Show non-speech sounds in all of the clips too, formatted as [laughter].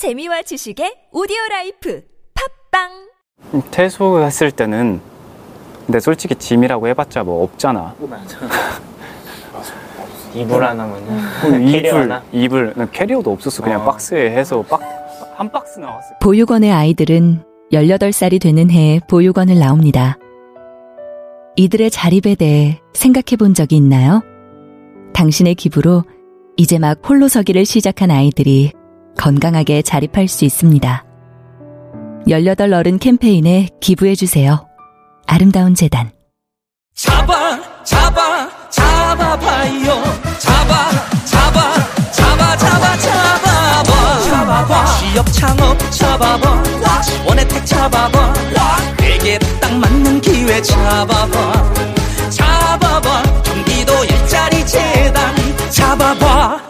재미와 지식의 오디오 라이프 팟빵 퇴소했을 때는 근데 솔직히 짐이라고 해봤자 뭐 없잖아. [laughs] 이불 그 [laughs] 캐리어 이불? 이불, 난 캐리어도 없었어. 그냥 어. 박스에 해서 박, 한 박스 나왔어. 보육원의 아이들은 18살이 되는 해에 보육원을 나옵니다. 이들의 자립에 대해 생각해 본 적이 있나요? 당신의 기부로 이제 막 홀로 서기를 시작한 아이들이 건강하게 자립할 수 있습니다. 18 어른 캠페인에 기부해 주세요. 아름다운 재단. 잡아 잡아 잡아봐요. 잡아 잡아 잡아 잡아 잡아봐. 잡아봐. 취업 창업 잡아봐. 원혜택 잡아봐. 내게 딱 맞는 기회 잡아봐. 잡아봐. 경기도 일자리 재단. 잡아봐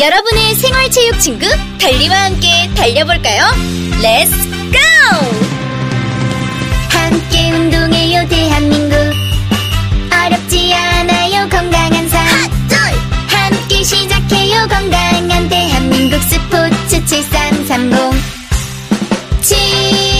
여러분의 생활체육 친구 달리와 함께 달려볼까요? Let's go! 함께 운동해요 대한민국. 어렵지 않아요 건강한 삶. 함께 시작해요 건강한 대한민국 스포츠 7330 7330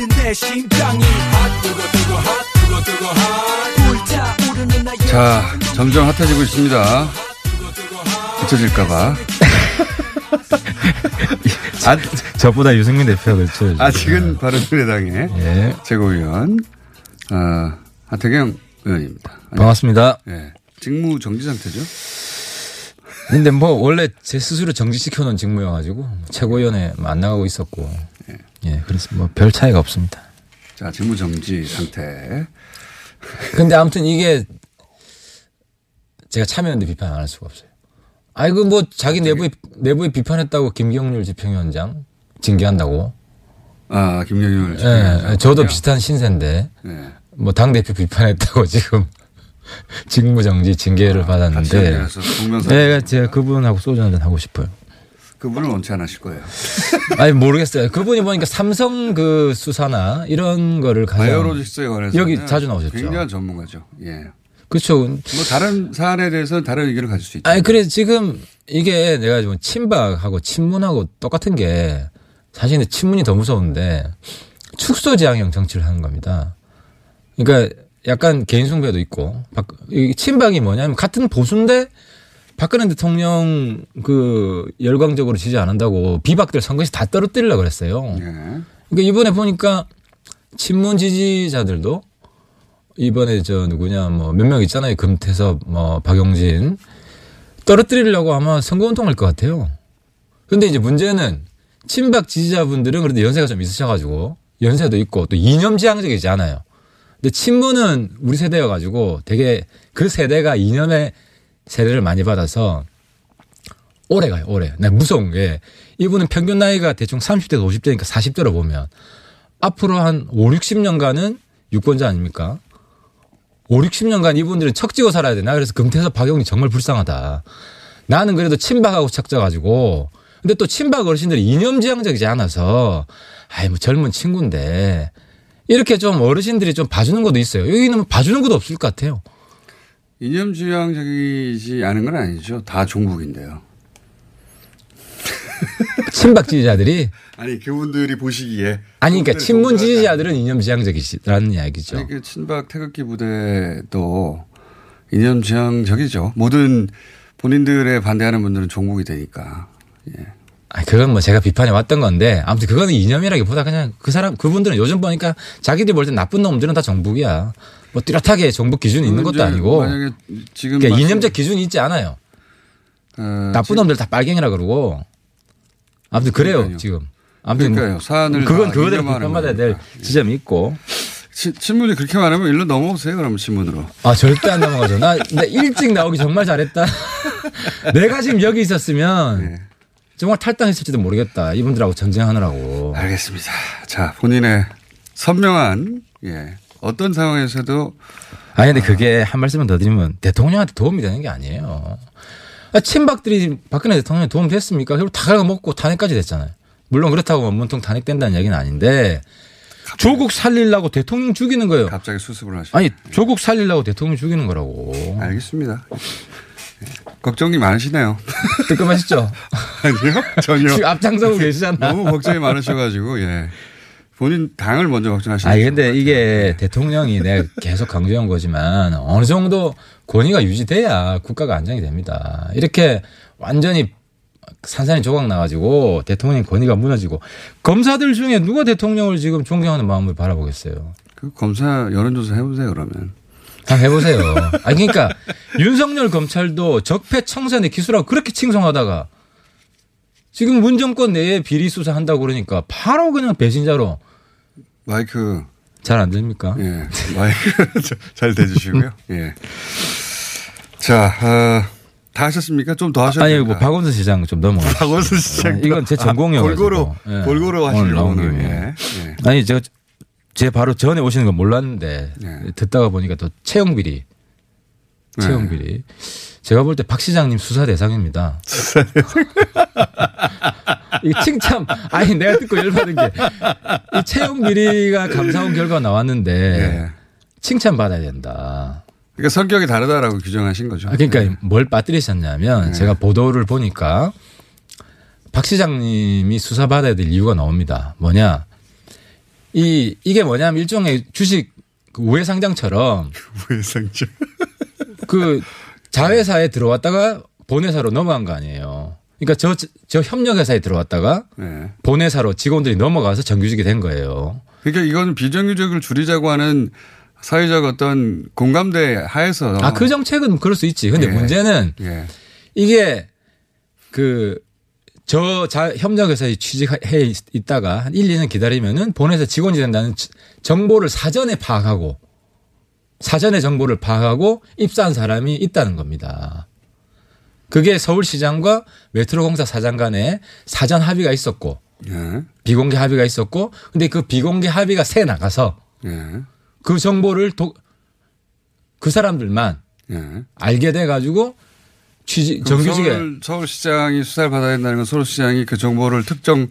자, 점점 핫해지고 있습니다. 잊혀질까봐. [laughs] 아, 저보다 유승민 대표가 그렇죠. 아직은 바른미래당의 예. 최고위원, 어, 하태경 의원입니다. 반갑습니다. 예. 직무 정지 상태죠? 근데 뭐 원래 제 스스로 정지시켜 놓은 직무여가지고 최고위원회 안 나가고 있었고. 예. 그래서 뭐 별 차이가 없습니다. 자, 직무 정지 상태. 근데 아무튼 이게 제가 참여연대 비판 안 할 수가 없어요. 아이고 뭐 자기 내부에 내부에 비판했다고 김경률 집행위원장 징계한다고. 아, 김영률. 예, 저도 비슷한 신세인데 네. 뭐당 대표 비판했다고 [laughs] 지금 직무정지 징계를 받았는데. 같이 동명상. 네, 제가 그분하고 소주 한잔 하고 싶어요. 그분은 원치 않으실 거예요. [laughs] 아니 모르겠어요. 그분이 보니까 삼성 그 수사나 이런 거를 가장 바이오로직스에 관해서 여기 자주 나오셨죠. 굉장한 전문가죠. 예. 그렇죠. 뭐 다른 사안에 대해서는 다른 의견을 가질 수 있죠. 아니 그래 지금 이게 내가 지금 친박하고 친문하고 똑같은 게 사실 근데 친문이 더 무서운데 축소 지향형 정치를 하는 겁니다. 그러니까 약간 개인 숭배도 있고 친박이 뭐냐면 같은 보수인데 박근혜 대통령 그 열광적으로 지지 안 한다고 비박들 선거에서 다 떨어뜨리려고 그랬어요. 예. 그러니까 이번에 보니까 친문 지지자들도 이번에 저 누구냐 뭐 몇 명 있잖아요. 금태섭 뭐 박용진 떨어뜨리려고 아마 선거운동 할 것 같아요. 근데 이제 문제는 친박 지지자분들은 그래도 연세가 좀 있으셔가지고 연세도 있고 또 이념지향적이지 않아요. 근데 친문은 우리 세대여가지고 되게 그 세대가 이념의 세례를 많이 받아서 오래 가요, 오래. 나 무서운 게 이분은 평균 나이가 대충 30대에서 50대니까 40대로 보면 앞으로 한 5, 60년간은 유권자 아닙니까? 5, 60년간 이분들은 척지고 살아야 되나? 그래서 금태섭 박용진 정말 불쌍하다. 나는 그래도 친박하고 척져가지고 근데 또 친박 어르신들이 이념지향적이지 않아서 아이 뭐 젊은 친구인데 이렇게 좀 어르신들이 좀 봐주는 것도 있어요. 여기는 뭐 봐주는 것도 없을 것 같아요. 이념지향적이지 않은 건 아니죠. 다 종북인데요. [laughs] 친박 지지자들이 아니 그분들이 보시기에 아니 그러니까 친문 지지자들은 이념지향적이라는 이야기죠. 아니, 그 친박 태극기 부대도 이념지향적이죠. 모든 본인들의 반대하는 분들은 종북이 되니까. 예. 아 그건 뭐 제가 비판해 왔던 건데 아무튼 그거는 이념이라기보다 그냥 그 사람 그분들은 요즘 보니까 자기들이 볼 때 나쁜 놈들은 다 정북이야. 뭐 뚜렷하게 정북 기준이 있는 것도 아니고 만약에 지금 그러니까 이념적 기준이 있지 않아요. 어, 나쁜 놈들 다 빨갱이라 그러고 아무튼 그래요 그러니까요. 지금. 아무튼 그러니까요. 사안을 그건 다 그거대로 비판받아야 될. 지점이 있고. 치- 친문이 그렇게 말하면 일로 넘어오세요. 그러면 친문으로. 아 절대 안 넘어가죠. 나, 나 일찍 나오기 정말 잘했다. [laughs] 내가 지금 여기 있었으면 네. 정말 탈당했을지도 모르겠다. 이분들하고 전쟁하느라고. 알겠습니다. 자 본인의 선명한 예 어떤 상황에서도 아니 근데 그게 한 말씀만 더 드리면 대통령한테 도움이 되는 게 아니에요. 아, 친박들이 박근혜 대통령에 도움 됐습니까? 결국 다 긁어먹고 탄핵까지 됐잖아요. 물론 그렇다고 문통 탄핵된다는 얘기는 아닌데 조국 살리려고 대통령 죽이는 거예요. 갑자기 수습을 하시고 아니 조국 살리려고 대통령 죽이는 거라고. 알겠습니다. 예. 걱정이 많으시네요. [laughs] 뜨끔하시죠? 아니요 전혀 지금 앞장서고 계시잖아. 너무 걱정이 많으셔가지고 예 본인 당을 먼저 걱정하시는. 아니 근데 이게 대통령이 내가 계속 강조한 거지만 어느 정도 권위가 유지돼야 국가가 안정이 됩니다. 이렇게 완전히 산산이 조각 나가지고 대통령 권위가 무너지고 검사들 중에 누가 대통령을 지금 존경하는 마음을 바라보겠어요. 그 검사 여론조사 해보세요 그러면. 한번 해보세요. 아니 그러니까 윤석열 검찰도 적폐 청산의 기수라고 그렇게 칭송하다가 지금 문 정권 내에 비리 수사한다고 그러니까 바로 그냥 배신자로 마이크 잘 안 됩니까? 예 마이크 [laughs] 잘 대주시고요. 예. 자, 어, 다 하셨습니까? 좀 더 하셔야 아니. 뭐 박원순 시장 좀 넘어가. 박원순 시장. 이건 제 전공이어가지고. 골고루 예. 골고루 오늘 하시려고 오늘. 김에. 예. 예. 아니 제가 제 바로 전에 오시는 건 몰랐는데 네. 듣다가 보니까 또 채용 비리, 채용 네. 비리. 제가 볼 때 박 시장님 수사 대상입니다. [laughs] 이 칭찬 아니 내가 듣고 열받은 게 이 채용 비리가 감사원 결과 나왔는데 예. 칭찬 받아야 된다. 그러니까 성격이 다르다라고 규정하신 거죠. 아, 그러니까 예. 뭘 빠뜨리셨냐면 네. 제가 보도를 보니까 박 시장님이 수사받아야 될 이유가 나옵니다. 뭐냐. 이, 이게 뭐냐면 일종의 주식 그 우회 상장처럼 [laughs] 우회 상장. 그 자회사에 들어왔다가 본회사로 넘어간 거 아니에요. 그러니까 저, 저 협력회사에 들어왔다가 네. 본회사로 직원들이 넘어가서 정규직이 된 거예요. 그러니까 이건 비정규직을 줄이자고 하는 사회적 어떤 공감대 하에서. 아, 그 정책은 그럴 수 있지. 근데 예. 문제는 예. 이게 그, 저 자, 협력회사에 취직해 있- 있다가 한 1, 2년 기다리면은 본회사 직원이 된다는 지- 정보를 사전에 파악하고 사전에 정보를 파악하고 입사한 사람이 있다는 겁니다. 그게 서울시장과 메트로공사 사장 간에 사전 합의가 있었고 예. 비공개 합의가 있었고 근데 그 비공개 합의가 새 나가서 예. 그 정보를 도, 그 사람들만 예. 알게 돼 가지고 취직 정규직에 서울, 서울 시장이 수사를 받아야 된다는 건 서울시장이 그 정보를 특정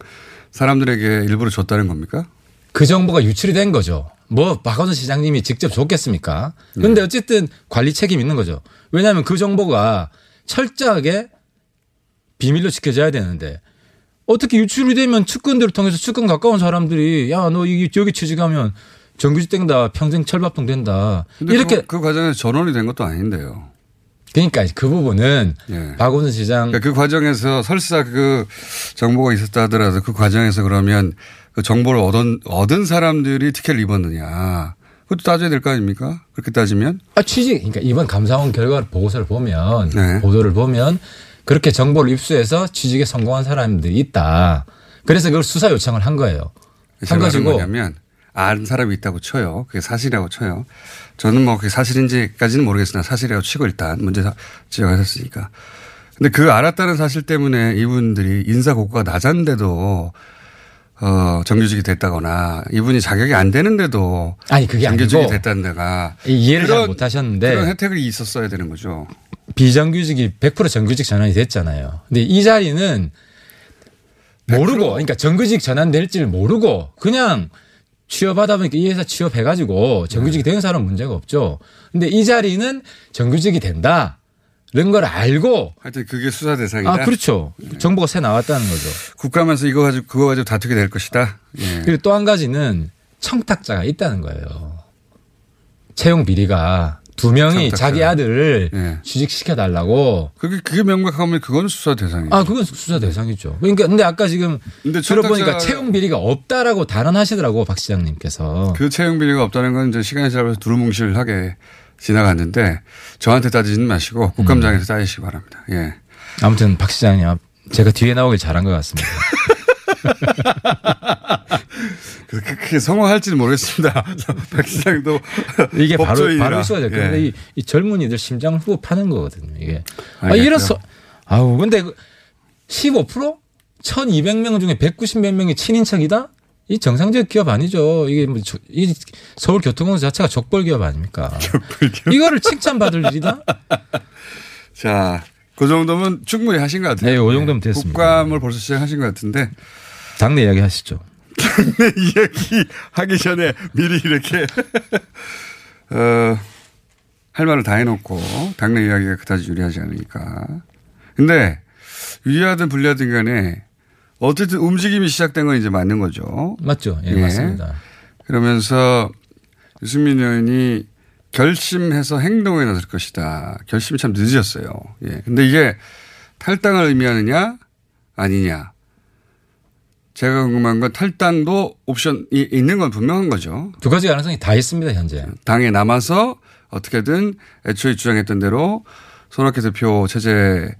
사람들에게 일부러 줬다는 겁니까? 그 정보가 유출이 된 거죠. 뭐 박원순 시장님이 직접 줬겠습니까? 근데 어쨌든 관리 책임 있는 거죠. 왜냐하면 그 정보가 철저하게 비밀로 지켜져야 되는데 어떻게 유출이 되면 측근들을 통해서 측근 가까운 사람들이 야 너 여기 취직하면 정규직 된다 평생 철밥통 된다 이렇게 그, 그 과정에서 전원이 된 것도 아닌데요. 그러니까 그 부분은 예. 박원순 시장 그러니까 그 과정에서 설사 그 정보가 있었다 하더라도 그 과정에서 그러면 그 정보를 얻은, 얻은 사람들이 특혜를 입었느냐. 그것도 따져야 될 거 아닙니까? 그렇게 따지면. 아, 취직, 그러니까 이번 감사원 결과 보고서를 보면, 네. 보도를 보면, 그렇게 정보를 입수해서 취직에 성공한 사람들이 있다. 그래서 그걸 수사 요청을 한 거예요. 제한 것이고, 뭐냐면 안 사람이 있다고 쳐요. 그게 사실이라고 쳐요. 저는 뭐 그게 사실인지까지는 모르겠으나 사실이라고 치고 일단 문제 지적하셨으니까. 근데 그 알았다는 사실 때문에 이분들이 인사 고과가 낮았는데도 어, 정규직이 됐다거나 이분이 자격이 안 되는데도 아니, 그게 정규직이 됐다는 데가 이해를 잘 그런- 못하셨는데, 그런 혜택이 있었어야 되는 거죠. 비정규직이 100% 정규직 전환이 됐잖아요. 근데 이 자리는 모르고, 그러니까 정규직 전환될지를 모르고, 그냥 취업하다 보니까 이 회사 취업해가지고 정규직이 네. 된 사람은 문제가 없죠. 근데 이 자리는 정규직이 된다. 이런 걸 알고 하여튼 그게 수사 대상이다. 아 그렇죠. 정보가 새 나왔다는 거죠. 국감에서 이거 가지고 그거 가지고 다투게 될 것이다. 예. 그리고 또 한 가지는 청탁자가 있다는 거예요. 채용 비리가 두 명이 청탁자. 자기 아들을 예. 취직시켜 달라고. 그게 그게 명백하면 그건 수사 대상이죠. 아, 그건 수사 대상이죠. 그러니까 근데 아까 지금 근데 들어보니까 채용 비리가 없다라고 단언하시더라고 박 시장님께서. 그 채용 비리가 없다는 건 이제 시간이 짧아서 두루뭉실하게 지나갔는데 저한테 따지지는 마시고 국감장에서 따지시기 바랍니다. 예. 아무튼 박 시장님 제가 뒤에 나오길 잘한 것 같습니다. [laughs] 그렇게 크게 성공할지는 모르겠습니다. [laughs] 박 시장도 이게 바로. 바로 있어야 될 예. 건데 이, 이 젊은이들 심장을 후보 파는 거거든요. 이게. 아, 알겠죠. 이래서 아우 근데 그15% 1,200명 중에 190몇 명이 친인척이다? 이 정상적 기업 아니죠. 이게 뭐 조- 이 서울 교통공사 자체가 적벌 기업 아닙니까? [laughs] 이거를 칭찬받을 일이다? [laughs] 자, 그 정도면 충분히 하신 것 같아요. 네, 그 정도면 됐습니다. 국감을 벌써 시작하신 것 같은데 당내 이야기 하시죠. 내 이야기 하기 전에 미리 이렇게 [laughs] 어, 할 말을 다 해놓고 당내 이야기가 그다지 유리하지 않으니까. 근데 유리하든 불리하든 간에 어쨌든 움직임이 시작된 건 이제 맞는 거죠. 맞죠? 예, 예. 맞습니다. 그러면서 유승민 의원이 결심해서 행동에 나설 것이다. 결심이 참 늦었어요. 예. 근데 이게 탈당을 의미하느냐 아니냐. 제가 궁금한 건 탈당도 옵션이 있는 건 분명한 거죠. 두 가지 가능성이 다 있습니다, 현재. 당에 남아서 어떻게든 애초에 주장했던 대로 손학규 대표 체제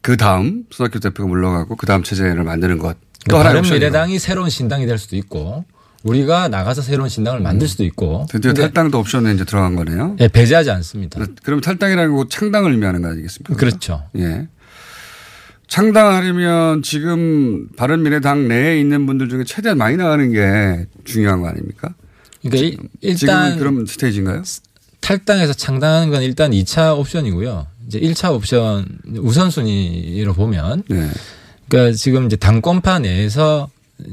그 다음 손학규 대표가 물러가고 그 다음 체제를 만드는 것. 또 다른 옵션이고. 미래당이 새로운 신당이 될 수도 있고 우리가 나가서 새로운 신당을 만들 수도 있고 드디어 탈당도 옵션에 이제 들어간 거네요. 예, 배제하지 않습니다. 그럼 탈당이라는 거 창당을 의미하는 거 아니겠습니까? 그렇죠. 예. 창당하려면 지금 바른미래당 내에 있는 분들 중에 최대한 많이 나가는 게 중요한 거 아닙니까? 그러니까 일- 일단 그런 스테이지인가요? 탈당해서 창당하는 건 일단 2차 옵션이고요. 이제 1차 옵션 우선순위로 보면 네. 그러니까 지금 이제 당권파 내에서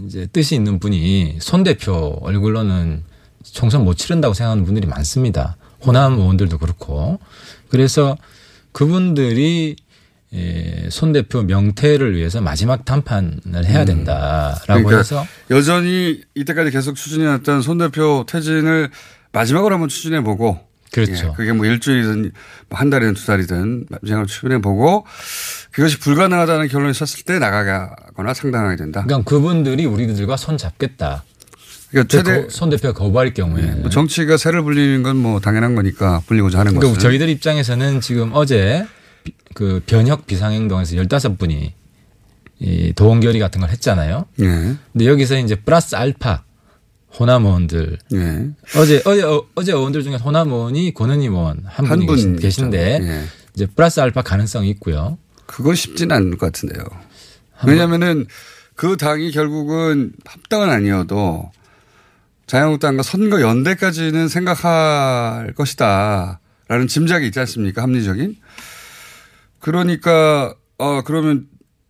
이제 뜻이 있는 분이 손 대표 얼굴로는 총선 못 치른다고 생각하는 분들이 많습니다. 호남 의원들도 그렇고. 그래서 그분들이 예, 손 대표 명태를 위해서 마지막 담판을 해야 된다라고 그러니까 해서 여전히 이때까지 계속 추진해왔던 손 대표 퇴진을 마지막으로 한번 추진해 보고 그렇죠. 예, 그게 뭐 일주일이든 뭐한 달이든 두 달이든 마지막으로 추진해 보고 그것이 불가능하다는 결론이 섰을 때 나가거나 창당하게 된다. 그러니까 그분들이 우리들과 손 잡겠다. 그러니까 최대 거- 손 대표가 거부할 경우에. 뭐 정치가 새를 불리는 건 뭐 당연한 거니까 불리고자 하는 그러니까 것은 저희들 입장에서는 지금 어제 비- 그 변혁 비상행동에서 15분이 이 도원 결의 같은 걸 했잖아요. 예. 근데 여기서 이제 플러스 알파 호남 의원들 예. 어제 어제 어, 어제 의원들 중에 호남 의원이 권은희 의원 한 분이 분 계신- 계신데. 예. 이제 플러스 알파 가능성이 있고요. 그거 쉽지는 않을 것 같은데요. 왜냐면은 그 당이 결국은 합당은 아니어도 자유한국당과 선거 연대까지는 생각할 것이다. 라는 짐작이 있지 않습니까? 합리적인. 그러니까, 어, 그러면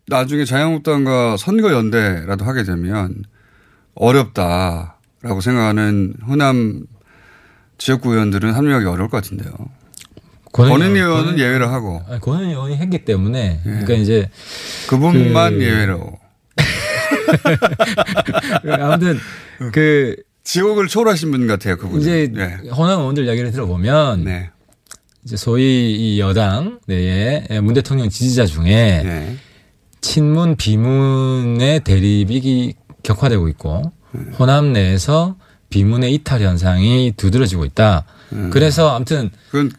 나중에 자유한국당과 선거 연대라도 하게 되면 어렵다라고 생각하는 호남 지역구 의원들은 합류하기 어려울 것 같은데요. 권은희 의원은 예외로 하고 아니, 권은희 의원이 했기 때문에 그러니까 이제 그분만 그- 예외로. [laughs] 아무튼 그 지옥을 초월하신 분 같아요, 그분. 이제 네. 호남 의원들 이야기를 들어보면 네. 이제 소위 이 여당 내에 문 대통령 지지자 중에 네. 친문 비문의 대립이 격화되고 있고 네. 호남 내에서 비문의 이탈 현상이 두드러지고 있다. 음. 그래서 아무튼 그건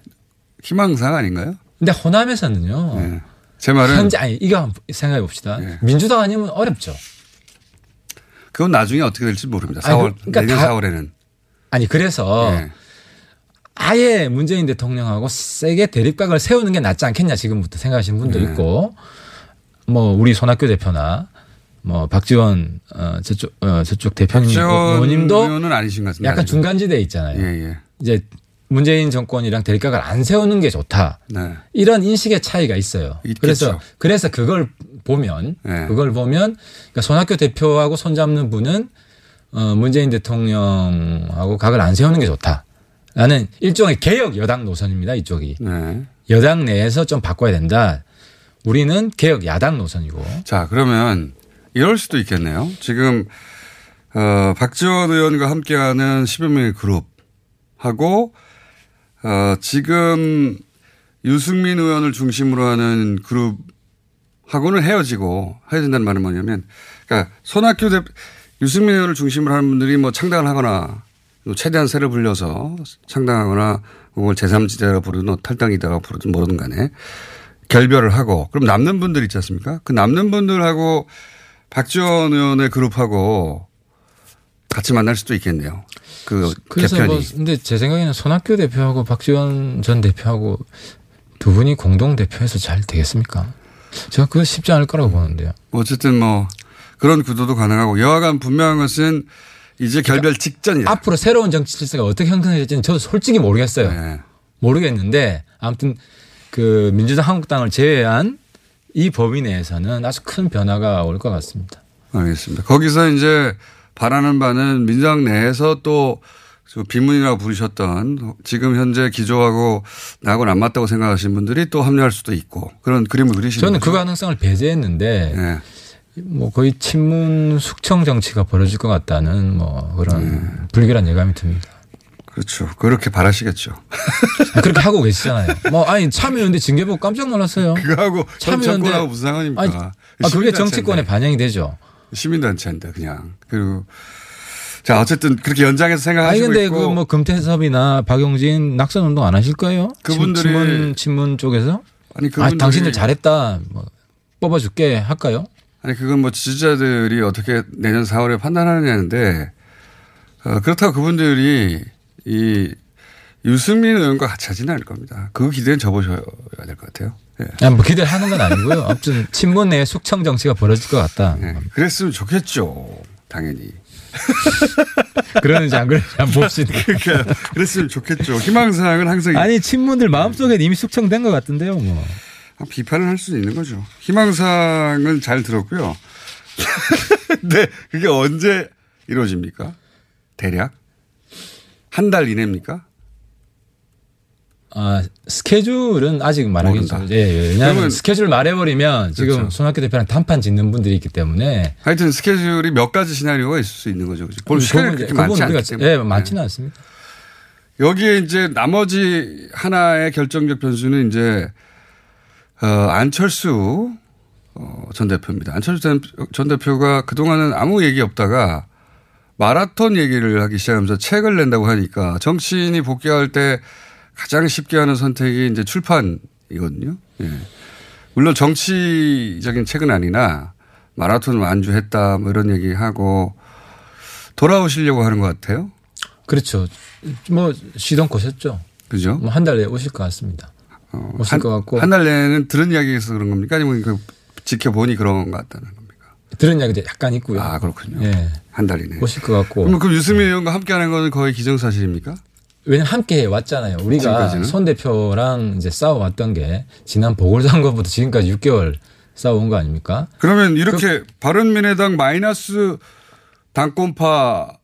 희망사항 아닌가요? 근데 호남에서는요. 네. 제 말은 현재 아니 이거 한번 생각해 봅시다. 네. 민주당 아니면 어렵죠. 그건 나중에 어떻게 될지 모릅니다. 아니, 4월, 그러니까 내년 다- 4월에는. 아니 그래서 네. 아예 문재인 대통령하고 세게 대립각을 세우는 게 낫지 않겠냐 지금부터 생각하시는 분도 네. 있고 뭐 우리 손학규 대표나 뭐 박지원 어 저쪽 어 저쪽 대표님 의원님도. 약간. 중간지대에 있잖아요. 예, 예. 이제 문재인 정권이랑 대립각을 안 세우는 게 좋다. 네. 이런 인식의 차이가 있어요. 있겠죠. 그래서 그래서 그걸 보면 네. 그걸 보면 그러니까 손학규 대표하고 손잡는 분은 어 문재인 대통령하고 각을 안 세우는 게 좋다. 라는 일종의 개혁 여당 노선입니다. 이쪽이. 네. 여당 내에서 좀 바꿔야 된다. 우리는 개혁 야당 노선이고. 자, 그러면 이럴 수도 있겠네요. 지금 어, 박지원 의원과 함께하는 10여 명의 그룹하고 어, 지금 유승민 의원을 중심으로 하는 그룹하고는 헤어지고 된다는 말은 뭐냐면 그러니까 손학규 대 유승민 의원을 중심으로 하는 분들이 뭐 창당을 하거나 뭐 최대한 세를 불려서 창당하거나 그걸 제3지대라 부르든 탈당이다가 부르든 뭐든 간에 결별을 하고 그럼 남는 분들 있지 않습니까? 그 남는 분들하고 박지원 의원의 그룹하고 같이 만날 수도 있겠네요. 그 그래서 개편이. 뭐 근데 제 생각에는 손학규 대표하고 박지원 전 대표하고 두 분이 공동 대표해서 잘 되겠습니까? 제가 그거 쉽지 않을 거라고 보는데요. 어쨌든 뭐 그런 구도도 가능하고 여하간 분명한 것은 이제 결별 직전이다. 앞으로 새로운 정치 질서가 어떻게 형성될지는 저도 솔직히 모르겠어요. 네. 모르겠는데 아무튼 그 민주당 한국당을 제외한 이 범위 내에서는 아주 큰 변화가 올 것 같습니다. 알겠습니다. 거기서 이제 바라는 바는 민주당 내에서 또저 비문이라고 부르셨던 지금 현재 기조하고 나하고는 안 맞다고 생각하시는 분들이 또 합류할 수도 있고 그런 그림을 그리시는 저는 거죠. 그 가능성을 배제했는데 네. 뭐 거의 친문 숙청 정치가 벌어질 것 같다는 뭐 그런 네. 불길한 예감이 듭니다. 그렇죠. 그렇게 바라시겠죠. 그렇게 하고 계시잖아요. 뭐 아니 참여연대 징계 보고 깜짝 놀랐어요. 그거하고 전 참여연대- 무슨 상관입니까? 아니, 아, 그게. 정치권에 반영이 되죠. 시민단체인데 그냥 그리고 자 어쨌든 그렇게 연장해서 아니 생각하시고 근데 있고 그뭐 금태섭이나 박용진 낙선 운동 안 하실 거예요? 그분들이- 친문 친문 쪽에서 아니 아 그분들이 당신들 잘했다 뭐 뽑아줄게 할까요? 아니 그건 뭐 지지자들이 어떻게 내년 4월에 판단하느냐는데 어, 그렇다고 그분들이 이 유승민 의원과 같이 하지는 않을 겁니다. 그 기대는 접으셔야 될 것 같아요. 예. 아니, 뭐 기대를 하는 건 아니고요. 아무튼 친문 내 숙청 정치가 벌어질 것 같다. 예. 그랬으면 좋겠죠. 당연히. [laughs] 그러는지 안 그러는지 한번 봅시다. [laughs] 그러니까 그랬으면 좋겠죠. 희망사항은 항상 아니 친문들 마음속에 이미 숙청된 것 같은데요. 뭐. 비판을 할 수는 있는 거죠. 희망사항은 잘 들었고요. 근데 [laughs] 그게 언제 이루어집니까? 대략? 한 달 이내입니까? 아, 스케줄은 아직. 좀, 예, 예. 왜냐하면 스케줄 말해버리면 지금 그렇죠. 손학규 대표랑 단판 짓는 분들이 있기 때문에 하여튼 스케줄이 몇 가지 시나리오가 있을 수 있는 거죠. 볼 시간이 그렇게 많지 않기 우리가- 때문에. 예, 많지는 않습니다. 여기에 이제 나머지 하나의 결정적 변수는 이제 어, 안철수 어, 전 대표입니다. 안철수 전- 전 대표가 그동안은 아무 얘기 없다가 마라톤 얘기를 하기 시작하면서 책을 낸다고 하니까 정치인이 복귀할 때 가장 쉽게 하는 선택이 이제 출판이거든요. 예. 물론 정치적인 책은 아니나 마라톤을 완주했다 뭐 이런 얘기하고 돌아오시려고 하는 것 같아요. 그렇죠. 뭐 시동 거셨죠. 그죠? 뭐 한달 내에 오실 것 같습니다. 어, 오실 한, 것 같고. 한 달 내에는 들은 이야기에서 그런 겁니까? 아니면 그 지켜보니 그런 것 같다는 겁니까? 들은 이야기도 약간 있고요. 아, 그렇군요. 예. 한 달이네. 오실 것 같고. 그럼 그 유승민 의원과 함께 하는 거는 거의 기정사실입니까? 왜냐면 함께 왔잖아요. 우리가 지금까지는? 손 대표랑 이제 싸워왔던 게 지난 보궐선거부터 지금까지 6개월 싸워온 거 아닙니까? 그러면 이렇게 바른미래당 마이너스 당권파의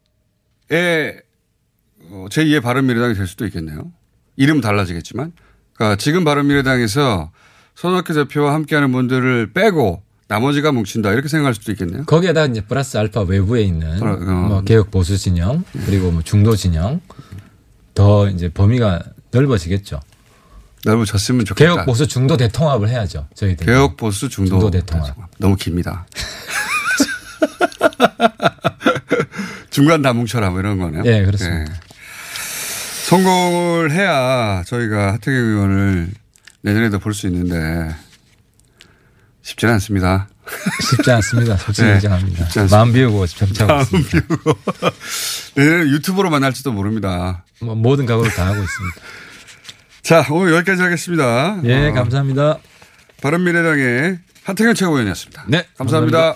어, 제2의 바른미래당이 될 수도 있겠네요. 이름은 달라지겠지만. 그러니까 지금 바른미래당에서 손학규 대표와 함께하는 분들을 빼고 나머지가 뭉친다 이렇게 생각할 수도 있겠네요. 거기에다 이제 플러스 알파 외부에 있는 어. 뭐 개혁 보수 진영 그리고 뭐 중도 진영 더 이제 범위가 넓어지겠죠. 넓어졌으면 좋겠다. 개혁 보수 중도 대통합을 해야죠. 저희들. 개혁 보수 중도, 중도 대통합. 너무 깁니다. [laughs] 중간 다 뭉쳐라 뭐 이런 거네요. 예, 그렇습니다. 성공을 해야 저희가 하태경 의원을 내년에도 볼 수 있는데 쉽지는 않습니다. 쉽지 않습니다. 솔직히 네, 인정합니다. 마음 비우고 마음 있습니다. 비우고 내년에 유튜브로 만날지도 모릅니다. 뭐 모든 각오를 다 하고 있습니다. 자 오늘 여기까지 하겠습니다. 예, 어, 감사합니다. 바른미래당의 하태경 최고위원이었습니다. 네, 감사합니다.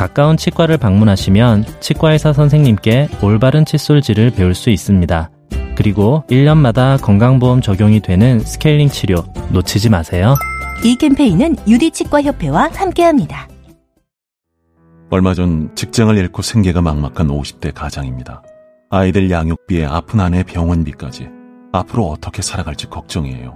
가까운 치과를 방문하시면 치과의사 선생님께 올바른 칫솔질을 배울 수 있습니다. 그리고 1년마다 건강보험 적용이 되는 스케일링 치료 놓치지 마세요. 이 캠페인은 유디치과협회와 함께합니다. 얼마 전 직장을 잃고 생계가 막막한 50대 가장입니다. 아이들 양육비에 아픈 아내 병원비까지 앞으로 어떻게 살아갈지 걱정이에요.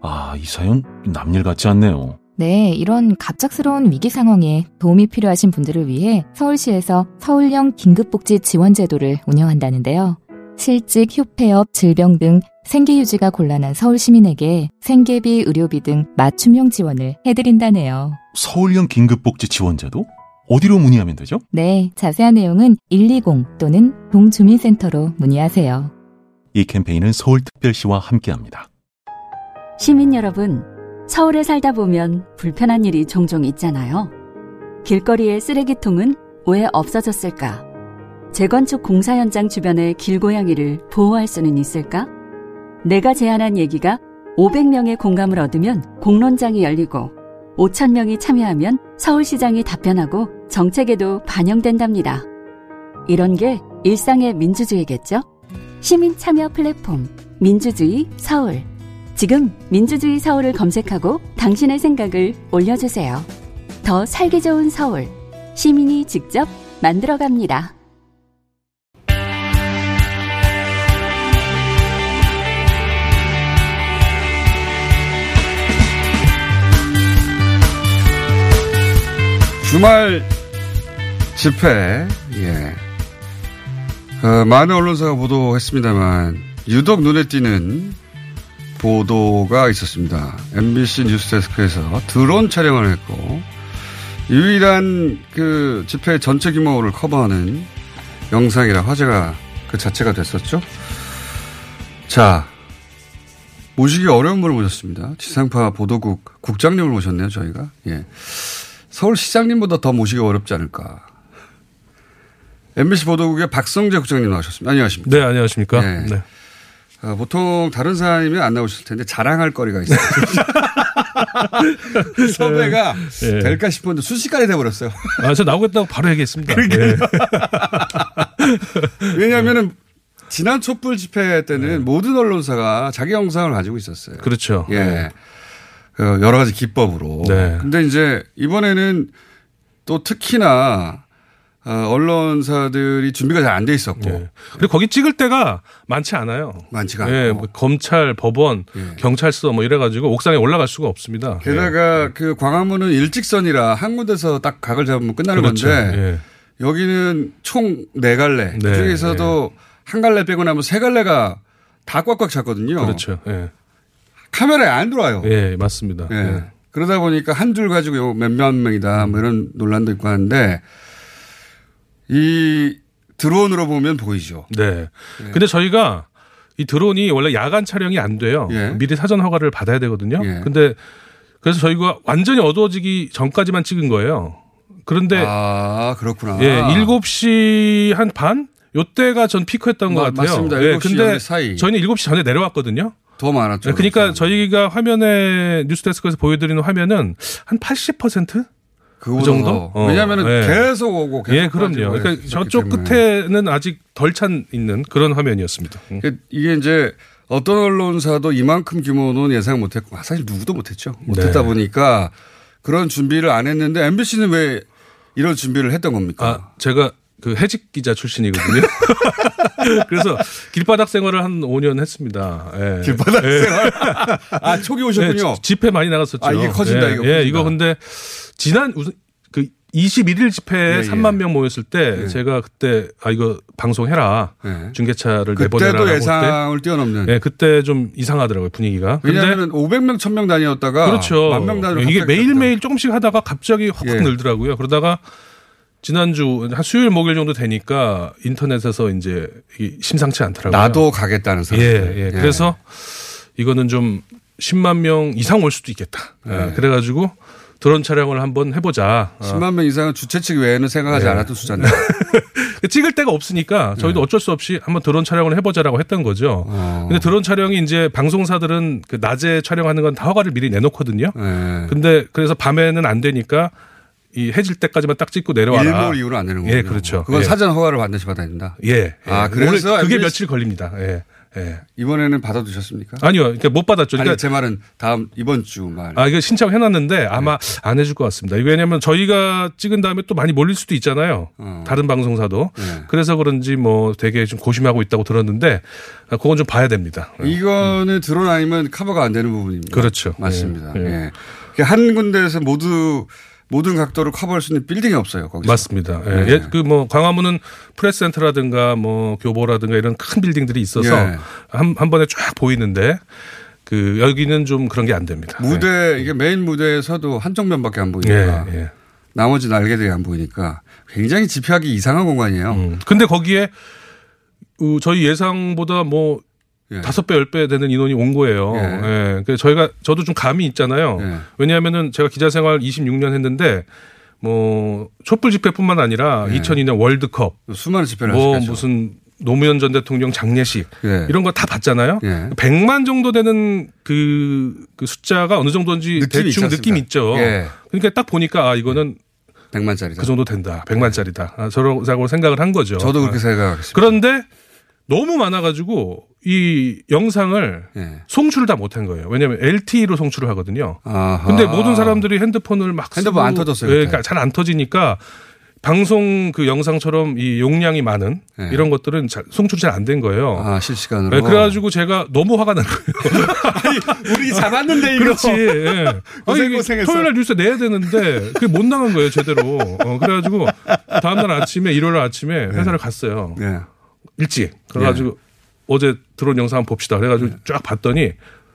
아, 이 사연 남일 같지 않네요. 네, 이런 갑작스러운 위기 상황에 도움이 필요하신 분들을 위해 서울시에서 서울형 긴급복지 지원제도를 운영한다는데요. 실직, 휴폐업, 질병 등 생계 유지가 곤란한 서울 시민에게 생계비, 의료비 등 맞춤형 지원을 해드린다네요. 서울형 긴급복지 지원제도? 어디로 문의하면 되죠? 네, 자세한 내용은 120 또는 동주민센터로 문의하세요. 이 캠페인은 서울특별시와 함께합니다. 시민 여러분, 서울에 살다 보면 불편한 일이 종종 있잖아요. 길거리의 쓰레기통은 왜 없어졌을까? 재건축 공사 현장 주변의 길고양이를 보호할 수는 있을까? 내가 제안한 얘기가 500명의 공감을 얻으면 공론장이 열리고 5천명이 참여하면 서울시장이 답변하고 정책에도 반영된답니다. 이런 게 일상의 민주주의겠죠? 시민 참여 플랫폼 민주주의 서울. 지금 민주주의 서울을 검색하고 당신의 생각을 올려주세요. 더 살기 좋은 서울. 시민이 직접 만들어갑니다. 주말 집회, 예. 어, 많은 언론사가 보도했습니다만, 유독 눈에 띄는 보도가 있었습니다. MBC 뉴스데스크에서 드론 촬영을 했고, 유일한 그 집회 전체 규모를 커버하는 영상이라 화제가 그 자체가 됐었죠. 자, 모시기 어려운 분을 모셨습니다. 지상파 보도국 국장님을 모셨네요, 저희가. 예. 서울시장님보다 더 모시기 어렵지 않을까. MBC 보도국의 박성재 국장님 나오셨습니다. 안녕하십니까. 네, 안녕하십니까. 네. 네. 어, 보통 다른 사람이면 안 나오실 텐데 자랑할 거리가 있어요. [laughs] 섭외가 네. 될까 싶었는데 순식간에 돼버렸어요. 아, 저 나오겠다고 [laughs] 바로 얘기했습니다. 네. 왜냐하면은 지난 촛불 집회 때는 네. 모든 언론사가 자기 영상을 가지고 있었어요. 그렇죠. 예. 네. 그 여러 가지 기법으로. 네. 근데 이제 이번에는 또 특히나 어, 언론사들이 준비가 잘 안 돼 있었고. 네. 그리고 거기 찍을 때가 많지 않아요. 많지가 네, 뭐 검찰, 법원, 네. 경찰서 뭐 이래가지고 옥상에 올라갈 수가 없습니다. 게다가 네. 그 광화문은 일직선이라 한 군데서 딱 각을 잡으면 끝나는 그렇죠. 건데 여기는 총 네 갈래. 네. 그 중에서도 한 갈래 빼고 나면 세 갈래가 다 꽉꽉 찼거든요. 그렇죠. 카메라에 안 들어와요. 예, 맞습니다. 예. 예. 그러다 보니까 한 줄 가지고 몇몇 명이다 뭐 이런 논란도 있고 하는데 이 드론으로 보면 보이죠. 네. 예. 근데 저희가 이 드론이 원래 야간 촬영이 안 돼요. 예. 미리 사전 허가를 받아야 되거든요. 예. 근데 그래서 저희가 완전히 어두워지기 전까지만 찍은 거예요. 그런데 아, 그렇구나. 예, 7시 한 반? 요때가 전 피크였던 것 같아요. 맞습니다. 7시 예, 근데 사이. 저희는 7시 전에 내려왔거든요. 더 많았죠. 네, 그러니까 그렇죠. 저희가 화면에 뉴스데스크에서 보여드리는 화면은 한 80%? 그 정도? 어. 왜냐하면 네. 계속 오고 계속 예, 그럼요. 그러니까 저쪽 때문에. 끝에는 아직 덜 찬 있는 그런 화면이었습니다. 음. 그러니까 이게 이제 어떤 언론사도 이만큼 규모는 예상 못했고 아, 사실 누구도 못했죠. 못했다 네. 보니까 그런 준비를 안 했는데 MBC는 왜 이런 준비를 했던 겁니까? 아, 제가 그 해직 기자 출신이거든요. [laughs] [laughs] 그래서 길바닥 생활을 한 5년 했습니다. 예. 길바닥 예. 생활. [laughs] 아 초기 오셨군요. 예, 집회 많이 나갔었죠. 아 이게 커진다 예. 이거. 예, 이거 근데 지난 그 21일 집회에 예, 예. 3만 명 모였을 때 예. 제가 그때 아 이거 방송해라 예. 중계차를 그때도 내보내라라고 예상을 뛰어넘는. 예, 그때 좀 이상하더라고요 분위기가. 왜냐하면 500명, 1000명 단위였다가 그렇죠. 만명 단위로 이게 갑자기 매일 매일 조금씩 하다가 갑자기 확 예. 늘더라고요. 그러다가 지난주 한 수요일 목요일 정도 되니까 인터넷에서 이제 심상치 않더라고요. 나도 가겠다는 사람. 예, 예. 그래서 이거는 좀 10만 명 이상 올 수도 있겠다. 예, 예. 그래가지고 드론 촬영을 한번 해보자. 어. 10만 명 이상은 주최 측 외에는 생각하지 네. 않았던 [laughs] 숫자인데. 찍을 데가 없으니까 저희도 어쩔 수 없이 한번 드론 촬영을 해보자라고 했던 거죠. 어. 근데 드론 촬영이 이제 방송사들은 그 낮에 촬영하는 건 다 허가를 미리 내놓거든요. 네. 근데 그래서 밤에는 안 되니까 이 해질 때까지만 딱 찍고 내려와라. 일몰 이후로 안 되는 거군요. 예, 그렇죠. 그건 예. 사전 허가를 반드시 받아야 된다. 예. 아, 예. 그래서 오늘 그게 며칠 걸립니다. 예. 예. 이번에는 받아두셨습니까? 아니요. 그러니까 못 받았죠. 아니, 그러니까 제 말은 다음 이번 주 말. 아, 이거 신청해 놨는데 네. 아마 안 해줄 것 같습니다. 왜냐면 저희가 찍은 다음에 또 많이 몰릴 수도 있잖아요. 어. 다른 방송사도. 네. 그래서 그런지 뭐 되게 좀 고심하고 있다고 들었는데 아, 그건 좀 봐야 됩니다. 이거는 드론 아니면 커버가 안 되는 부분입니다. 그렇죠. 맞습니다. 예, 예. 예. 그한 군데에서 모두 모든 각도를 커버할 수 있는 빌딩이 없어요. 거기서. 맞습니다. 예. 네. 예, 그뭐 광화문은 프레스센터라든가 뭐 교보라든가 이런 큰 빌딩들이 있어서 예. 한, 한 번에 쫙 보이는데 그 여기는 좀 그런 게 안 됩니다. 무대 이게 메인 무대에서도 한쪽 면밖에 안 보이니까 예, 예. 나머지 날개들이 안 보이니까 굉장히 집회하기 이상한 공간이에요. 음. 근데 거기에 어, 저희 예상보다 뭐 예. 다섯 배, 열 배 되는 인원이 온 거예요. 예. 예. 그래서 저희가 저도 좀 감이 있잖아요. 예. 왜냐하면은 제가 기자 생활 26년 했는데 뭐 촛불 집회뿐만 아니라 2002년 월드컵, 수많은 집회를 뭐 하시겠죠. 무슨 노무현 전 대통령 장례식 예. 이런 거 다 봤잖아요. 예. 100만 정도 되는 그, 그 숫자가 어느 정도인지 대충 있지 느낌? 있죠. 예. 그러니까 딱 보니까 아 이거는 100만짜리다. 그 정도 된다. 100만짜리다. 아, 저라고 생각을 한 거죠. 저도 그렇게 아. 생각하겠습니다. 그런데 너무 많아가지고 이 영상을 예. 송출을 다 못한 거예요. 왜냐하면 LTE로 송출을 하거든요. 아하. 근데 모든 사람들이 핸드폰을 막 핸드폰 안 터졌어요, 그때. 그러니까 잘 안 터지니까 방송 그 영상처럼 이 용량이 많은 예. 이런 것들은 잘, 송출이 잘 안 된 거예요. 아 실시간으로. 네, 그래가지고 제가 너무 화가 난 거예요. [laughs] 우리 잡았는데 이거. 그렇지. 예. [laughs] 고생, 아니, 고생했어. 토요일 날 뉴스 내야 되는데 그게 못 나간 거예요 제대로. 어, 그래가지고 다음날 아침에 일요일 아침에 회사를 갔어요. 네. 일찍. 그래가지고 어제 들어온 영상 한번 봅시다. 그래가지고 쫙 봤더니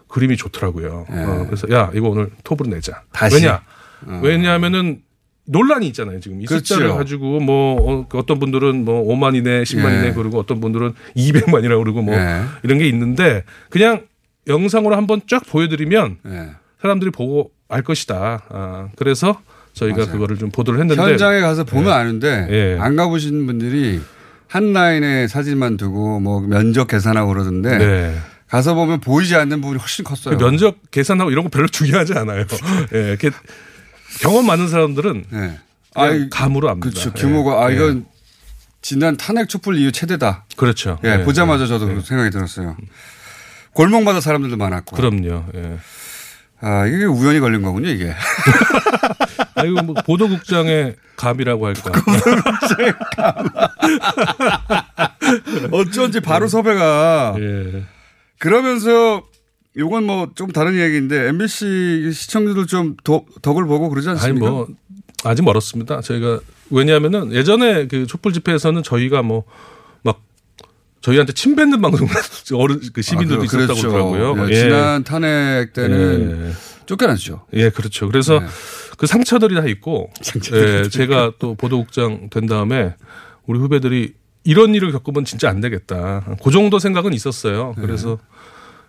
그림이 좋더라고요. 어, 그래서 야 이거 오늘 톱으로 내자. 다시? 왜냐? 어. 왜냐하면은 논란이 있잖아요. 지금 이 그렇죠. 숫자를 가지고 뭐 어, 떤 분들은 뭐 5만이네, 10만이네 예. 그러고 어떤 분들은 200만이라고 그러고 뭐 예. 이런 게 있는데 그냥 영상으로 한번 쫙 보여드리면 예. 사람들이 보고 알 것이다. 아, 그래서 저희가 맞아요. 그거를 좀 보도를 했는데 현장에 가서 보면 예. 아는데 예. 안 가보신 분들이 한 라인에 사진만 두고 뭐 면적 계산하고 그러던데 네. 가서 보면 보이지 않는 부분이 훨씬 컸어요. 그 면적 계산하고 이런 거 별로 중요하지 않아요. [laughs] 예, 경험 많은 사람들은 예. 그냥 아이, 감으로 압니다. 그렇죠. 예. 규모가 아 예. 이건 지난 탄핵 촛불 이후 최대다. 그렇죠. 예, 예, 보자마자 예. 저도 생각이 들었어요. 골목마다 사람들도 많았고. 그럼요. 예. 아 이게 우연히 걸린 거군요 이게. [laughs] 아 이거 뭐 보도국장의 감이라고 할까. 어쩐지 바로 섭외가 예. 그러면서 요건 뭐 좀 다른 이야기인데 MBC 시청자들 좀 덕, 덕을 보고 그러지 아니 않습니까? 뭐 아직 멀었습니다. 저희가 왜냐하면은 예전에 그 촛불 집회에서는 저희가 뭐 막 저희한테 침 뱉는 방송 [laughs] 어른 그 시민들도 아, 그- 있었다고 그렇죠. 그러더라고요. 예, 지난 탄핵 때는 예. 쫓겨났죠. 예, 그렇죠. 그래서 네. 그 상처들이 다 있고, 상처들이 예, 다 제가 또 보도국장 된 다음에 우리 후배들이 이런 일을 겪으면 진짜 안 되겠다. 그 정도 생각은 있었어요. 네. 그래서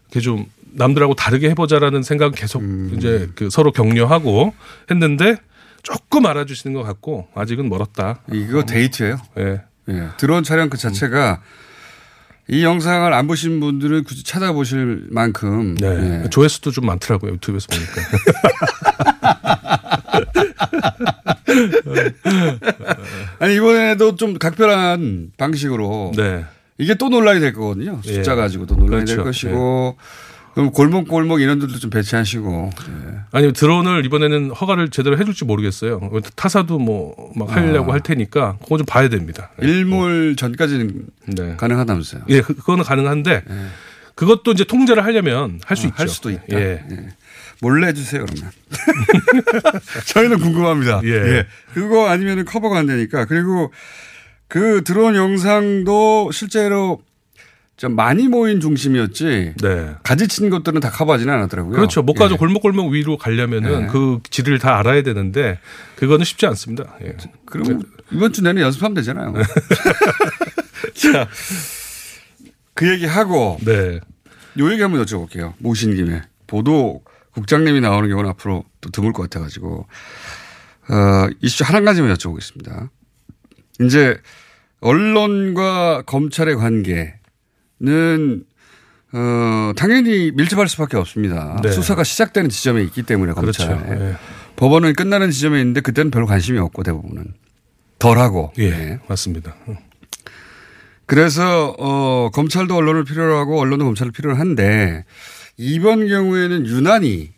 이렇게 좀 남들하고 다르게 해보자라는 생각은 계속 음. 이제 그 서로 격려하고 했는데 조금 알아주시는 것 같고 아직은 멀었다. 이거 데이트예요. 예. 예. 드론 촬영 그 자체가 이 영상을 안 보신 분들은 굳이 찾아보실 만큼 네. 예. 조회수도 좀 많더라고요. 유튜브에서 보니까. [laughs] 아니 이번에도 좀 각별한 방식으로 네. 이게 또 논란이 될 거거든요. 숫자 예. 가지고도 논란이 될 그렇죠. 것이고 그럼 골목 골목 이런 데도 좀 배치하시고 예. 아니 드론을 이번에는 허가를 제대로 해줄지 모르겠어요. 타사도 뭐 막 하려고 아. 할 테니까 그거 좀 봐야 됩니다. 일몰 전까지는 네. 가능하다면서요. 예, 그- 그거는 가능한데 그것도 이제 통제를 하려면 할수 아, 있죠. 할 수도 있다. 예. 예. 몰래 해주세요 그러면. [laughs] 저희는 궁금합니다. 예. 예. 그거 아니면 커버가 안 되니까 그리고 그 드론 영상도 실제로 좀 많이 모인 중심이었지. 네. 가지친 것들은 다 커버하지는 않았더라고요. 그렇죠. 못 가서 예. 골목골목 위로 가려면은 예. 그 지를 다 알아야 되는데 그거는 쉽지 않습니다. 예. 그럼 이번 주 내내 연습하면 되잖아요. [laughs] 자, 그 얘기 하고. 네. 요 얘기 한번 여쭤볼게요. 모신 김에. 보도 국장님이 나오는 경우는 앞으로 또 드물 것 같아가지고. 어, 이슈 한 가지만 여쭤보겠습니다. 이제 언론과 검찰의 관계 는 어, 당연히 밀접할 수밖에 없습니다. 네. 수사가 시작되는 지점에 있기 때문에 검찰. 그렇죠. 예. 법원은 끝나는 지점에 있는데 그때는 별로 관심이 없고 대부분은 덜하고. 예, 네. 맞습니다. 그래서 어 검찰도 언론을 필요로 하고 언론도 검찰을 필요로 한데 이번 경우에는 유난히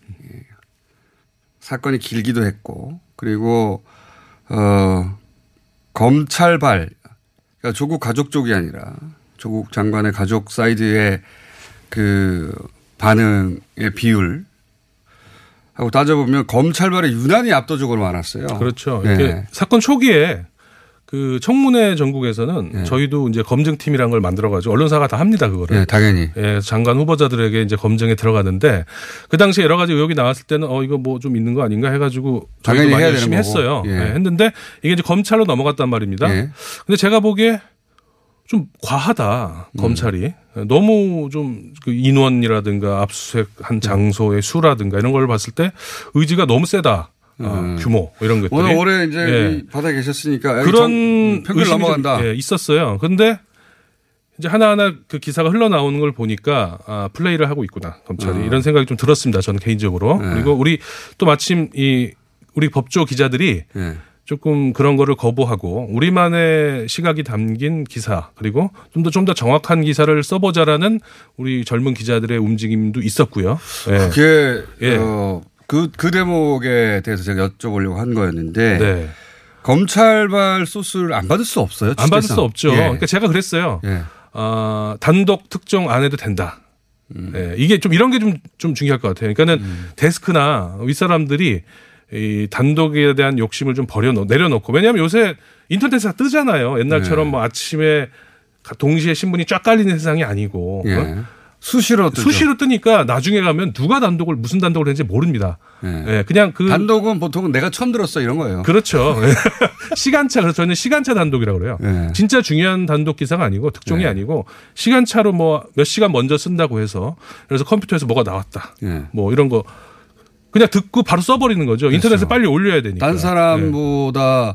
사건이 길기도 했고 그리고 어 검찰발 그러니까 조국 가족 쪽이 아니라 조국 장관의 가족 사이드의 그 반응의 비율 하고 따져보면 검찰발이 유난히 압도적으로 많았어요. 그렇죠. 네. 이게 사건 초기에 그 청문회 전국에서는 저희도 이제 검증팀이란 걸 만들어가지고 언론사가 다 합니다 그거를. 네, 당연히. 예, 장관 후보자들에게 이제 검증에 들어가는데 그 당시에 여러 가지 의혹이 나왔을 때는 어 이거 뭐 좀 있는 거 아닌가 해가지고 저희도 많이 열심히. 했어요. 예. 예, 했는데 이게 이제 검찰로 넘어갔단 말입니다. 예. 근데 제가 보기에 좀 과하다 검찰이 너무 좀 그 인원이라든가 압수수색한 장소의 수라든가 이런 걸 봤을 때 의지가 너무 세다. 아, 규모 이런 것들이 오늘 올해 이제 예. 이 바닥에 계셨으니까 그런 정- 음, 평균 넘어간다. 좀, 예, 있었어요. 근데 이제 하나하나 그 기사가 흘러나오는 걸 보니까 아, 플레이를 하고 있구나 검찰이 어. 이런 생각이 좀 들었습니다. 저는 개인적으로 네. 그리고 우리 또 마침 이 우리 법조 기자들이 예. 조금 그런 거를 거부하고 우리만의 시각이 담긴 기사 그리고 좀 더 좀 더 정확한 기사를 써보자라는 우리 젊은 기자들의 움직임도 있었고요. 예. 그게 예. 어, 그, 그 대목에 대해서 제가 여쭤보려고 한 거였는데 네. 검찰발 소스를 안 받을 수 없어요. 안 받을 취재상. 수 없죠. 예. 그러니까 제가 그랬어요. 어, 단독 특종 안 해도 된다. 음. 예, 이게 좀 이런 게 좀 좀 중요할 것 같아요. 그러니까는 데스크나 윗사람들이 이 단독에 대한 욕심을 좀 버려 놓, 내려놓고 왜냐하면 요새 인터넷에 다 뜨잖아요. 옛날처럼 네. 뭐 아침에 동시에 신문이 쫙 깔리는 세상이 아니고 예. 어? 수시로 뜨죠. 수시로 뜨니까 나중에 가면 누가 단독을 무슨 단독을 했는지 모릅니다. 예, 그냥 그 단독은 보통은 내가 처음 들었어 이런 거예요. 그렇죠. [laughs] 시간차 그래서 저희는 시간차 단독이라고 그래요. 진짜 중요한 단독 기사가 아니고 특종이 네. 아니고 시간차로 뭐 몇 시간 먼저 쓴다고 해서 그래서 컴퓨터에서 뭐가 나왔다. 예. 뭐 이런 거 그냥 듣고 바로 써버리는 거죠. 인터넷에 빨리 올려야 되니까. 딴 사람보다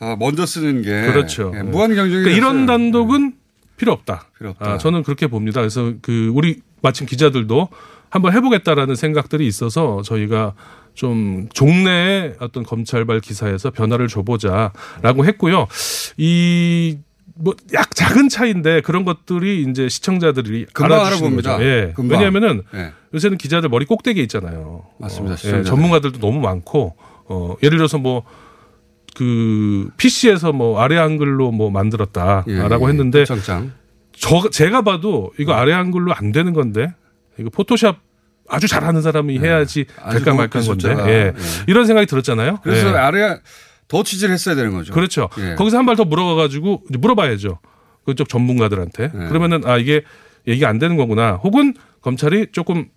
아, 먼저 쓰는 게 그렇죠. 예, 무한 경쟁이 그러니까 이런. 단독은 필요 없다. 필요 없다. 아, 저는 그렇게 봅니다. 그래서 그 우리 마침 기자들도 한번 해보겠다라는 생각들이 있어서 저희가 좀 종래의 어떤 검찰발 기사에서 변화를 줘보자라고 했고요. 이 뭐 약 작은 차이인데 그런 것들이 이제 시청자들이 금방 알아봅니다. 예. 금방. 왜냐하면은 예. 요새는 기자들 머리 꼭대기에 있잖아요. 맞습니다. 어, 예. 전문가들도 너무 많고 어, 예를 들어서 뭐 그 PC에서 뭐 아래 한글로 뭐 만들었다라고 예, 예. 했는데 청장. 저 제가 봐도 이거 아래 한글로 안 되는 건데 이거 포토샵 아주 잘하는 사람이 해야지 네. 아주 될까 말까 건데. 예. 예. 이런 생각이 들었잖아요. 그래서 예. 아래 더 취재를 했어야 되는 거죠. 그렇죠. 예. 거기서 한 발 더 물어가 가지고 이제 물어봐야죠. 그쪽 전문가들한테. 네. 그러면은 아 이게 얘기가 안 되는 거구나. 혹은 검찰이 조금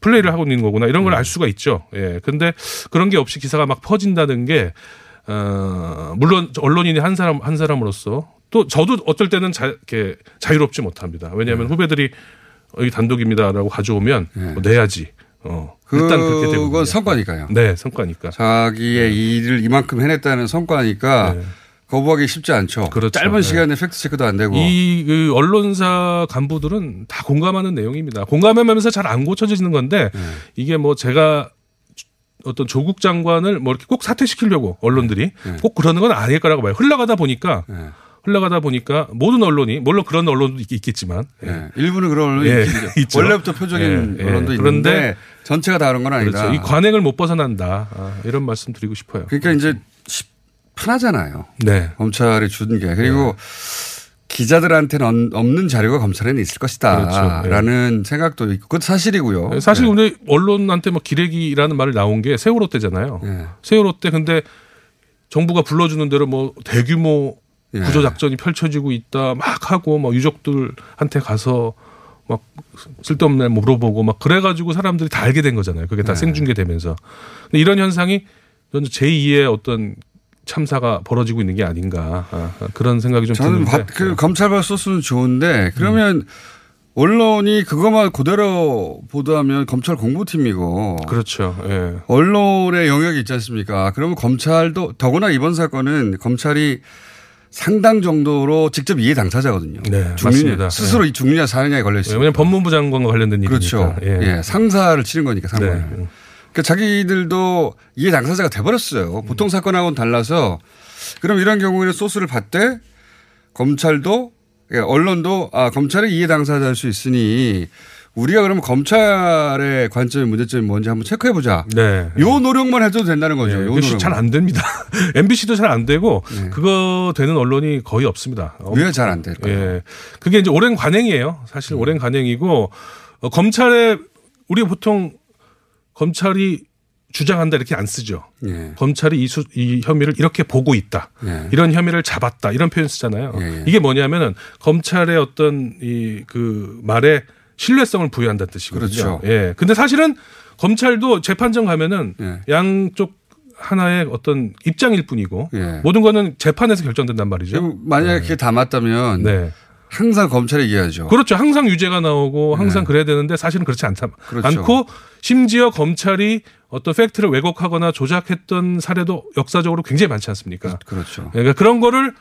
플레이를 하고 있는 거구나. 이런 걸 네. 알 수가 있죠. 예. 근데 그런 게 없이 기사가 막 퍼진다는 게 어, 물론 언론인이 한 사람 한 사람으로서 또 저도 어떨 때는 자, 이렇게 자유롭지 못합니다. 왜냐하면 네. 후배들이 어, 이 단독입니다라고 가져오면 뭐 내야지. 어. 일단 그렇게 되고. 그건 성과니까요. 네, 성과니까. 자기의 일을 이만큼 해냈다는 성과니까 거부하기 쉽지 않죠. 네. 그렇죠. 짧은 네. 시간에 팩트 체크도 안 되고. 이 그 언론사 간부들은 다 공감하는 내용입니다. 공감하면서 잘 안 고쳐지는 건데 네. 이게 뭐 제가 어떤 조국 장관을 뭐 이렇게 꼭 사퇴시키려고 언론들이 네. 꼭 그러는 건 아닐 거라고 봐요. 흘러가다 보니까 흘러가다 보니까 모든 언론이 물론 그런 언론도 있- 있겠지만 예. 일부는 그런 언론이 예, 있죠. 원래부터 표적인 예, 예. 언론도 그런데 있는데 전체가 다 그런 건 아니다. 그렇죠. 이 관행을 못 벗어난다. 아, 이런 말씀 드리고 싶어요. 그러니까 이제 시- 편하잖아요. 네. 검찰이 준 게. 그리고 기자들한테는 없- 없는 자료가 검찰에는 있을 것이다. 그렇죠. 예. 라는 생각도 있고 그것도 사실이고요. 사실 네. 근데 언론한테 뭐 기레기라는 말을 나온 게 세월호 때잖아요. 네. 세월호 때 근데 정부가 불러주는 대로 뭐 대규모 예. 구조 작전이 펼쳐지고 있다 막 하고 뭐 유족들한테 가서 막 쓸데없는 날 물어보고 막 그래가지고 사람들이 다 알게 된 거잖아요. 그게 다 네. 생중계되면서. 근데 이런 현상이 저는 제2의 어떤 참사가 벌어지고 있는 게 아닌가 아, 그런 생각이 좀 저는 드는데. 바- 그 검찰 발 소스는 좋은데 그러면 언론이 그것만 그대로 보도하면 검찰 공보팀이고 그렇죠. 예. 언론의 영역이 있지 않습니까? 그러면 검찰도 더구나 이번 사건은 검찰이 상당 정도로 직접 이해 당사자거든요. 네, 맞습니다. 스스로 예. 이 중리냐 사느냐에 걸려 있어요. 왜냐면 법무부 장관과 관련된 그렇죠. 일이니까. 예. 상사를 치는 거니까 상관을. 네. 그러니까 자기들도 이해 당사자가 돼버렸어요. 보통 사건하고는 달라서 그럼 이런 경우에는 소스를 받되 검찰도 예, 언론도 아 검찰이 이해 당사자일 수 있으니 우리가 그러면 검찰의 관점의 문제점이 뭔지 한번 체크해 보자. 네. 요 노력만 해도 된다는 거죠. 요 노력만. 잘안 됩니다. [laughs] MBC도 잘 안 되고 그거 되는 언론이 거의 없습니다. 네. 왜잘 안 될까요? 예. 그게 이제 오랜 관행이에요. 사실 음. 오랜 관행이고 어, 검찰에 우리가 보통 검찰이 주장한다 이렇게 안 쓰죠. 예. 검찰이 이, 수, 이 혐의를 이렇게 보고 있다. 예. 이런 혐의를 잡았다. 이런 표현 쓰잖아요. 예, 예. 이게 뭐냐면은 검찰의 어떤 이 그 말에 신뢰성을 부여한다는 뜻이거든요. 그렇죠. 예. 근데 사실은 검찰도 재판정 가면은 예. 양쪽 하나의 어떤 입장일 뿐이고 예. 모든 거는 재판에서 결정된단 말이죠. 만약에 그게 다 맞다면 네. 항상 검찰이 이겨야죠. 그렇죠. 항상 유죄가 나오고 항상 그래야 되는데 사실은 그렇지 않다. 네. 그렇죠. 않고 심지어 검찰이 어떤 팩트를 왜곡하거나 조작했던 사례도 역사적으로 굉장히 많지 않습니까? 그렇죠. 그러니까 그런 거를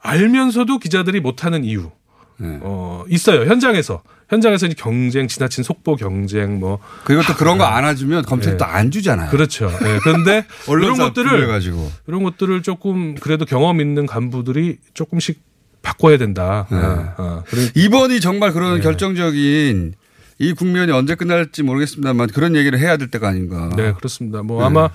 알면서도 기자들이 못하는 이유. 네. 어, 있어요. 현장에서. 현장에서 이제 경쟁, 지나친 속보 경쟁, 뭐. 그리고 또 그런 거 안 해주면 검찰이 예. 또안 주잖아요. 그렇죠. 예. 그런데 [laughs] 이런 것들을 불려가지고. 이런 것들을 조금 그래도 경험 있는 간부들이 조금씩 바꿔야 된다. 네. 아, 아. 그래- 이번이 정말 그런 네. 결정적인 이 국면이 언제 끝날지 모르겠습니다만 그런 얘기를 해야 될 때가 아닌가. 네, 그렇습니다. 뭐 네. 아마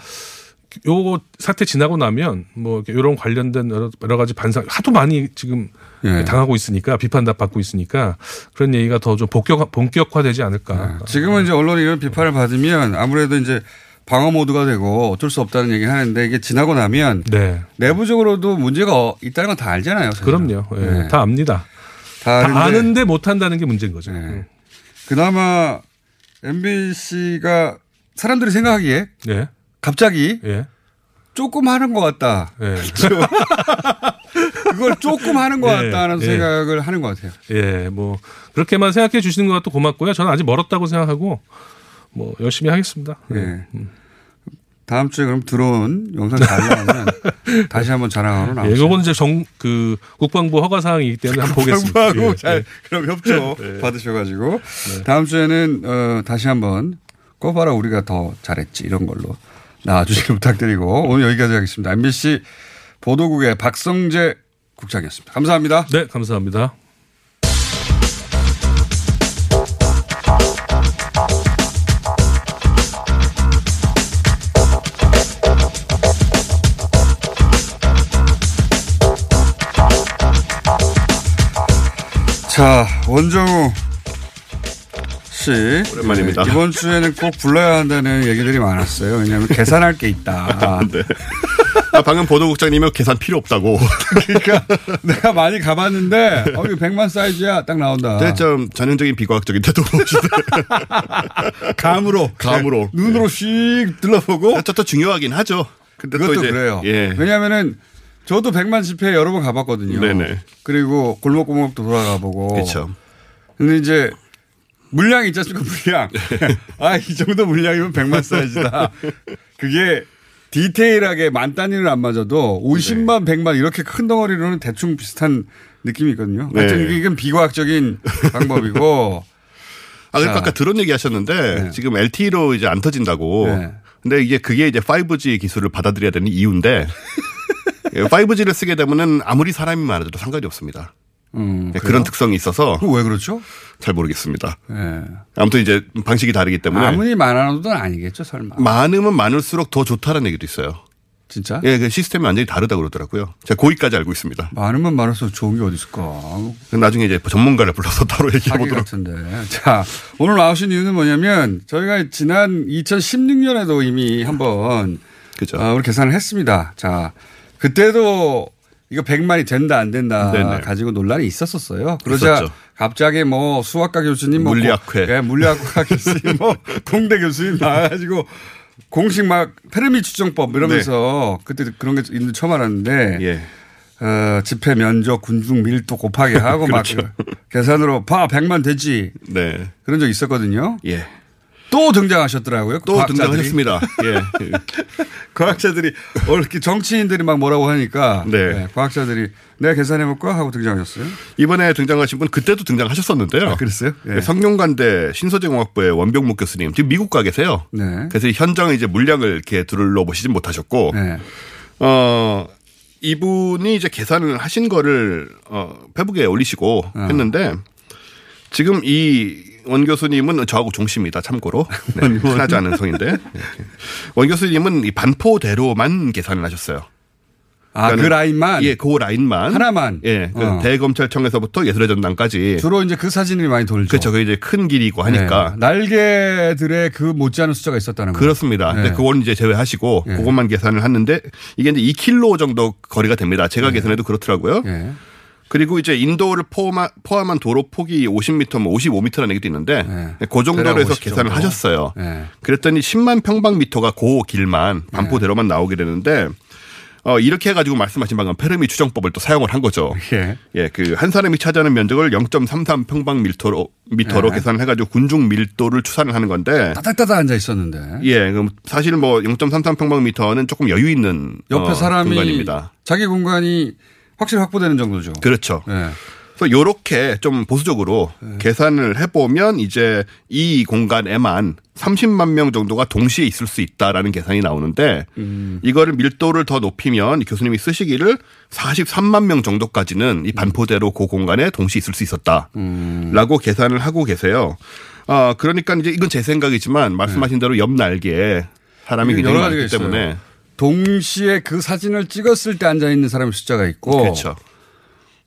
요 사태 지나고 나면 뭐 이런 관련된 여러, 여러 가지 반상 하도 많이 지금 예. 당하고 있으니까 비판답 받고 있으니까 그런 얘기가 더 좀 본격 본격화되지 않을까. 지금은 이제 언론이 이런 비판을 받으면 아무래도 이제 방어 모드가 되고 어쩔 수 없다는 얘기 하는데 이게 지나고 나면 네. 내부적으로도 문제가 어- 있다는 건 다 알잖아요. 사실은. 그럼요. 예, 네. 다 압니다. 다 다 아는데 못 한다는 게 문제인 거죠. 네. 그나마 MBC가 사람들이 생각하기에 예. 갑자기 예. 조금 하는 것 같다. 예. [laughs] 그걸 조금 하는 것 예, 같다는 예. 생각을 하는 것 같아요. 예, 뭐 그렇게만 생각해 주시는 것도 고맙고요. 저는 아직 멀었다고 생각하고 뭐 열심히 하겠습니다. 예. 다음 주에 그럼 들어온 영상 잘 나오면 [laughs] 다시 한번 자랑하러 예, 나오세요. 이건 이제 정 그 국방부 허가 사항이기 때문에 한번 보겠습니다. 국방부하고 예, 잘 예. 그럼 협조 [laughs] 받으셔가지고 다음 주에는 어, 다시 한번 꼬바라 우리가 더 잘했지 이런 걸로 나와주시길 부탁드리고 오늘 여기까지 하겠습니다. MBC 보도국의 박성재 국장이었습니다. 감사합니다. 네, 감사합니다. 자 원정우 씨 오랜만입니다. 네, 이번 주에는 꼭 불러야 한다는 얘기들이 많았어요. 왜냐하면 계산할 게 있다. [laughs] 네. 아, 방금 보도국장님은 계산 필요 없다고. [laughs] 그러니까 내가 많이 가봤는데 어 이거 100만 사이즈야 딱 나온다. 네, 좀 전형적인 비과학적인 태도. [laughs] 감으로 감으로. 네, 눈으로 씩 들러보고 저도 중요하긴 하죠. 근데 또 그것도 이제 그래요. 예. 왜냐하면은 저도 100만 집회 여러 번 가봤거든요. 네네. 그리고 골목골목도 돌아가 보고. 그렇죠. 근데 이제 물량이 있지 않습니까? 물량. 네. 아, 이 정도 물량이면 100만 사이즈다. 그게 디테일하게 만 단위는 안 맞아도 50만, 100만 이렇게 큰 덩어리로는 대충 비슷한 느낌이 있거든요. 네. 하여튼 이건 비과학적인 방법이고. [laughs] 아, 그러니까 자. 아까 그런 얘기 하셨는데 지금 LTE로 이제 안 터진다고. 네. 근데 이게 그게 이제 5G 기술을 받아들여야 되는 이유인데 [laughs] 5G를 쓰게 되면은 아무리 사람이 많아도 상관이 없습니다. 음, 네? 그런 특성이 있어서. 왜 그렇죠? 잘 모르겠습니다. 예. 아무튼 이제 방식이 다르기 때문에. 아무리 많아도 아니겠죠, 설마. 많으면 많을수록 더 좋다는 얘기도 있어요. 진짜? 예, 그 시스템이 완전히 다르다고 그러더라고요. 제가 거기까지 알고 있습니다. 많으면 많을수록 좋은 게 어디 있을까? 나중에 이제 전문가를 불러서 [laughs] 따로 얘기해 보도록. 같은데. 자, 오늘 나오신 이유는 뭐냐면 저희가 지난 2016년에도 이미 한번 그죠. 어, 우리 계산을 했습니다. 자, 그때도 이거 100만이 된다 안 된다 네네. 가지고 논란이 있었었어요. 그러자 있었죠. 갑자기 뭐 수학과 교수님 뭐 물리학회. 고- 예, 물리학과 [laughs] 교수님 뭐 공대 교수님 나와가지고 공식 막 페르미 추정법 이러면서 그때 그런 게 있는 줄 처음 알았는데 예. 어, 집회 면적 군중 밀도 곱하기 하고 [laughs] 그렇죠. 막 계산으로 봐 100만 되지 네. 그런 적 있었거든요. 예. 또 등장하셨더라고요. 또 과학자들이. 등장하셨습니다. 예. [laughs] 과학자들이 어, 이렇게 정치인들이 막 뭐라고 하니까 네. 네, 과학자들이 내가 계산해 볼까 하고 등장하셨어요. 이번에 등장하신 분 그때도 등장하셨었는데요. 아, 그랬어요? 예. 성균관대 신소재공학부의 원병목 교수님 지금 미국 가 계세요. 네. 그래서 현장에 이제 물량을 이렇게 둘러보시진 못하셨고, 네. 어, 이분이 이제 계산을 하신 거를, 어, 페북에 올리시고 어. 했는데, 지금 이 원 교수님은 저하고 종씨입니다. 참고로. 네, 친하지 않은 성인데. 네. 원 교수님은 이 반포대로만 계산을 하셨어요. 아, 그 라인만? 예, 그 라인만. 하나만? 예, 그 어. 대검찰청에서부터 예술의 전당까지. 주로 이제 그 사진이 많이 돌죠. 그렇죠. 그게 이제 큰 길이고 하니까. 네. 날개들의 그 못지않은 숫자가 있었다는 거예요. 그렇습니다. 네. 근데 그건 이제 제외하시고 예. 그것만 계산을 했는데 이게 이제 2킬로 정도 거리가 됩니다. 제가 계산해도 그렇더라고요. 예. 그리고 이제 인도를 포함한, 포함한 도로 폭이 50m, 뭐 55m라는 얘기도 있는데 그 정도로 해서 50 계산을 정도. 하셨어요. 예. 그랬더니 10만 평방미터가 그 길만 반포대로만 나오게 되는데 어, 이렇게 해가지고 말씀하신 방금 페르미 추정법을 또 사용을 한 거죠. 예. 예, 그 한 사람이 차지하는 면적을 0.33 평방 미터로 미터로 예. 계산을 해가지고 군중 밀도를 추산을 하는 건데 따닥따닥 앉아 있었는데. 예, 그럼 사실 뭐 0.33 평방 미터는 조금 여유 있는 옆에 어, 사람이 공간입니다. 자기 공간이 확실히 확보되는 정도죠. 그렇죠. 예. 그래서 요렇게 좀 보수적으로 계산을 해보면 이제 이 공간에만 30만 명 정도가 동시에 있을 수 있다라는 계산이 나오는데 음. 이거를 밀도를 더 높이면 이 교수님이 쓰시기를 43만 명 정도까지는 이 반포대로 그 공간에 동시에 있을 수 있었다라고 음. 계산을 하고 계세요. 아 그러니까 이제 이건 제 생각이지만 말씀하신 대로 옆 날개에 사람이 굉장히 많기 있어요. 때문에 동시에 그 사진을 찍었을 때 앉아 있는 사람의 숫자가 있고. 그렇죠.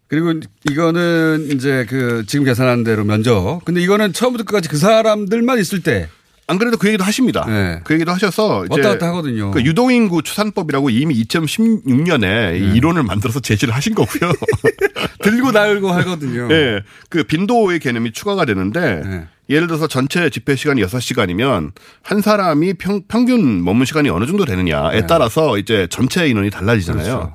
그리고 이거는 이제 그 지금 계산한 대로 면적. 근데 이거는 처음부터 끝까지 그 사람들만 있을 때. 안 그래도 그 얘기도 하십니다. 그 얘기도 하셔서 왔다 갔다 하거든요. 그 유동인구 추산법이라고 이미 2016년에 네. 이론을 만들어서 제시를 하신 거고요. [laughs] 들고 날고 하거든요. 예. 그 빈도의 개념이 추가가 되는데 네. 예를 들어서 전체 집회 시간이 6시간이면 한 사람이 평, 평균 머문 시간이 어느 정도 되느냐에 네. 따라서 이제 전체 인원이 달라지잖아요. 그렇죠.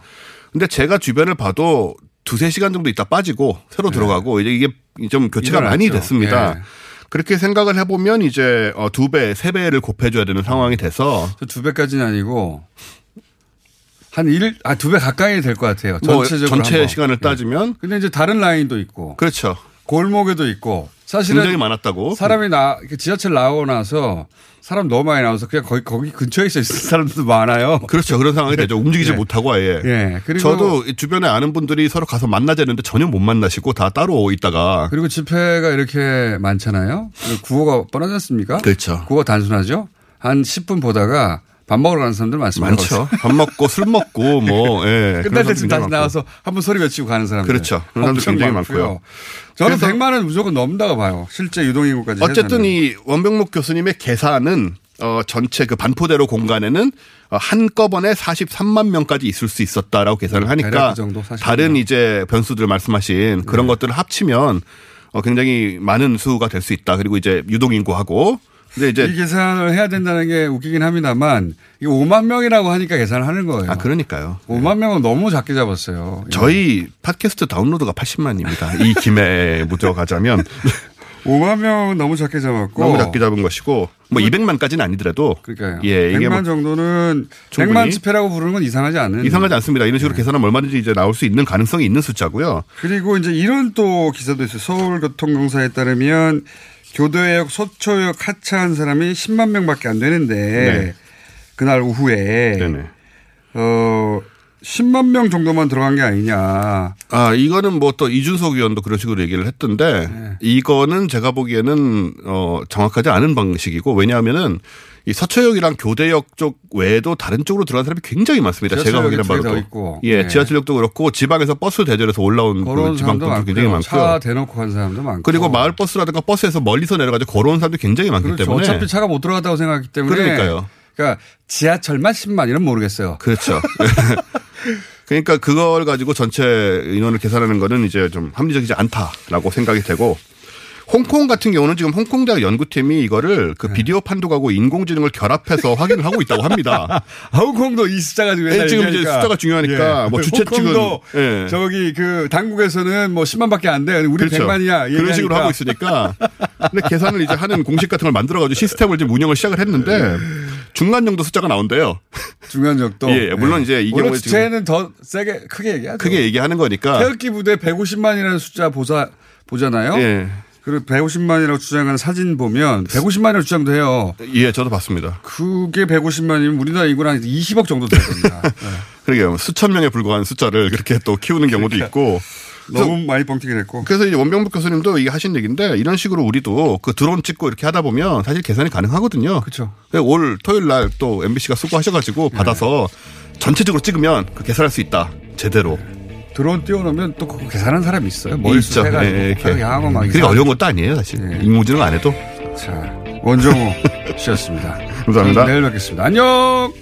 근데 제가 주변을 봐도 두세 시간 정도 있다 빠지고 새로 들어가고 이제 이게 좀 교체가 많이 네. 됐습니다. 예. 그렇게 생각을 해보면 이제 어, 두 배, 세 배를 곱해줘야 되는 상황이 돼서 두 배까지는 아니고 한 일, 아, 두 배 가까이 될 것 같아요. 뭐 전체적으로. 전체 한번. 시간을 예. 따지면 근데 이제 다른 라인도 있고. 그렇죠. 골목에도 있고. 사실은 굉장히 많았다고. 사람이 나, 지하철 나오고 나서 사람 너무 많이 나와서 그냥 거기, 거기 근처에 있어 있는 사람들도 많아요. 그렇죠. 그런 상황이 되죠. 움직이지 예. 못하고 아예. 예. 그리고 저도 이 주변에 아는 분들이 서로 가서 만나자는데 전혀 못 만나시고 다 따로 있다가 그리고 집회가 이렇게 많잖아요. 구호가 뻔하지 않습니까? 그렇죠. 구호가 단순하죠. 한 10분 보다가 밥 먹으러 가는 사람들 많습니다. 많죠. 밥 먹고 술 먹고 뭐 [laughs] 예. 끝날 때쯤 다시 많고. 나와서 한 번 소리 외치고 가는 사람들. 그렇죠. 그런 사람들 굉장히 많고요. 많고요. 저는 그래서 100만 원 무조건 넘다고 봐요. 실제 유동인구까지. 어쨌든 해서는. 이 원병목 교수님의 계산은 어 전체 그 반포대로 공간에는 어, 한꺼번에 43만 명까지 있을 수 있었다라고 계산을 하니까 그 정도, 43만. 다른 이제 변수들 말씀하신 그런 것들을 합치면 어 굉장히 많은 수가 될 수 있다. 그리고 이제 유동인구하고 근데 이 이제 계산을 해야 된다는 게 웃기긴 합니다만 이거 5만 명이라고 하니까 계산을 하는 거예요. 아 그러니까요. 5만 명은 너무 작게 잡았어요. 저희 팟캐스트 다운로드가 80만입니다. 이 김에 [laughs] 묻어가자면 5만 명은 너무 작게 잡았고 너무 작게 잡은 것이고 뭐 200만까지는 아니더라도 그러니까요. 예, 이게 100만 뭐 정도는 충분히 100만 집회라고 부르는 건 이상하지 않은. 이상하지 않습니다. 이런 식으로 계산하면 얼마든지 이제 나올 수 있는 가능성이 있는 숫자고요. 그리고 이제 이런 또 기사도 있어요. 서울교통공사에 따르면 교도역, 소초역 하차한 사람이 10만 명밖에 안 되는데 네. 그날 오후에 네네. 어 10만 명 정도만 들어간 게 아니냐. 아, 이거는 뭐 또 이준석 의원도 그런 식으로 얘기를 했던데 네. 이거는 제가 보기에는 어, 정확하지 않은 방식이고 왜냐하면은 이 서초역이랑 교대역 쪽 외에도 다른 쪽으로 들어간 사람이 굉장히 많습니다. 제가 확인한 바로도. 있고. 예, 네. 지하철역도 그렇고 지방에서 버스 대절해서 올라온 그 지방 분들 굉장히 많고요. 차 대놓고 간 사람도 많고. 그리고 마을 버스라든가 버스에서 멀리서 내려가지고 걸어온 사람도 굉장히 많기 그렇죠. 때문에 어차피 차가 못 들어가다고 생각하기 때문에. 그러니까요. 그러니까 지하철만 10만 이런 모르겠어요. 그렇죠. [laughs] 그러니까 그걸 가지고 전체 인원을 계산하는 거는 이제 좀 합리적이지 않다라고 생각이 되고 홍콩 같은 경우는 지금 홍콩 대학 연구팀이 이거를 그 비디오 판독하고 인공지능을 결합해서 확인을 하고 있다고 합니다. [laughs] 홍콩도 이 숫자가 중요해. 네, 지금 이제 숫자가 중요하니까 뭐 주최 측은 홍콩도 예. 저기 그 당국에서는 뭐 10만밖에 안 돼. 우리 그렇죠. 100만이야. 그런 식으로 하고 있으니까. 근데 계산을 이제 하는 공식 같은 걸 만들어 가지고 시스템을 지금 운영을 시작을 했는데 중간 정도 숫자가 나온대요. 중간 정도. 예, 물론 이제 이 경우에 지금 주체는 더 세게 크게 얘기하죠. 크게 얘기하는 거니까. 태극기 부대 150만이라는 숫자 보사 보잖아요. 예. 그리고 150만이라고 주장하는 사진 보면 150만이라고 주장도 해요. 예, 저도 봤습니다. 그게 150만이면 우리나라 인구는 한 20억 정도 돼야 됩니다. [laughs] 네. 그러게요. 수천 명에 불과한 숫자를 그렇게 또 키우는 경우도 있고. 너무 많이 뻥튀기 됐고. 그래서 이제 원병북 교수님도 이게 하신 얘기인데 이런 식으로 우리도 그 드론 찍고 이렇게 하다 보면 사실 계산이 가능하거든요. 그렇죠. 올 토요일 날 또 MBC가 수고하셔가지고 받아서 전체적으로 찍으면 그 계산할 수 있다. 제대로. 드론 띄워놓으면 또 그거 계산하는 사람이 있어요. 머릿수 있죠. 예. 향하고 막 그게 어려운 것도 아니에요, 사실. 인공지능 안 해도. 자, 원정우 씨였습니다. [laughs] 감사합니다. 내일 뵙겠습니다. 안녕!